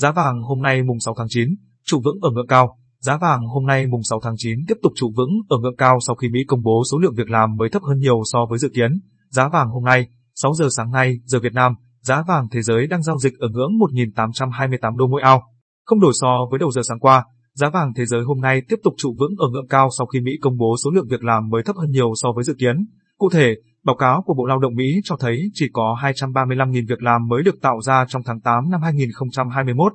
Giá vàng hôm nay mùng 6 tháng 9, trụ vững ở ngưỡng cao. Giá vàng hôm nay mùng 6 tháng 9 tiếp tục trụ vững ở ngưỡng cao sau khi Mỹ công bố số lượng việc làm mới thấp hơn nhiều so với dự kiến. Giá vàng hôm nay, 6 giờ sáng nay, giờ Việt Nam, giá vàng thế giới đang giao dịch ở ngưỡng 1.828 đô mỗi ao. Không đổi so với đầu giờ sáng qua, giá vàng thế giới hôm nay tiếp tục trụ vững ở ngưỡng cao sau khi Mỹ công bố số lượng việc làm mới thấp hơn nhiều so với dự kiến. Cụ thể, báo cáo của Bộ Lao động Mỹ cho thấy chỉ có 235.000 việc làm mới được tạo ra trong tháng 8 năm 2021,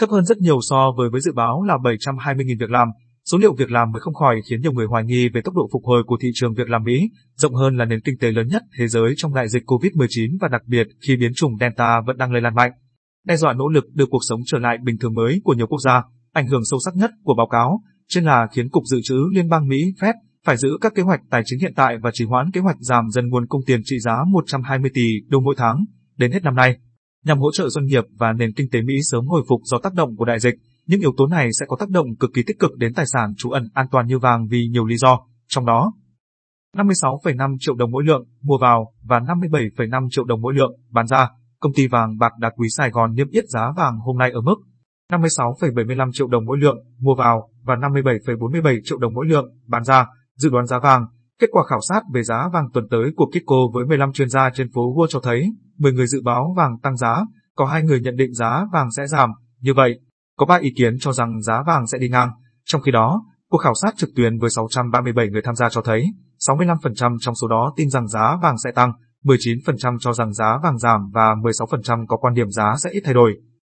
thấp hơn rất nhiều so với với dự báo là 720.000 việc làm. Số liệu việc làm mới không khỏi khiến nhiều người hoài nghi về tốc độ phục hồi của thị trường việc làm Mỹ, rộng hơn là nền kinh tế lớn nhất thế giới trong đại dịch COVID-19 và đặc biệt khi biến chủng Delta vẫn đang lây lan mạnh. Đe dọa nỗ lực đưa cuộc sống trở lại bình thường mới của nhiều quốc gia, ảnh hưởng sâu sắc nhất của báo cáo trên là khiến Cục Dự trữ Liên bang Mỹ Fed phải giữ các kế hoạch tài chính hiện tại và trì hoãn kế hoạch giảm dần nguồn cung tiền trị giá 120 tỷ đô mỗi tháng đến hết năm nay, nhằm hỗ trợ doanh nghiệp và nền kinh tế Mỹ sớm hồi phục do tác động của đại dịch. Những yếu tố này sẽ có tác động cực kỳ tích cực đến tài sản trú ẩn an toàn như vàng vì nhiều lý do, trong đó 56,5 triệu đồng mỗi lượng mua vào và 57,5 triệu đồng mỗi lượng bán ra. Công ty vàng bạc đá quý Sài Gòn niêm yết giá vàng hôm nay ở mức 56,75 triệu đồng mỗi lượng mua vào và 57,47 triệu đồng mỗi lượng bán ra. Dự đoán giá vàng, kết quả khảo sát về giá vàng tuần tới của Kitco với 15 chuyên gia trên phố Wall cho thấy 10 người dự báo vàng tăng giá, có hai người nhận định giá vàng sẽ giảm. Như vậy, có 3 ý kiến cho rằng giá vàng sẽ đi ngang. Trong khi đó, cuộc khảo sát trực tuyến với 637 người tham gia cho thấy 65% trong số đó tin rằng giá vàng sẽ tăng, 19% cho rằng giá vàng giảm và 16% có quan điểm giá sẽ ít thay đổi.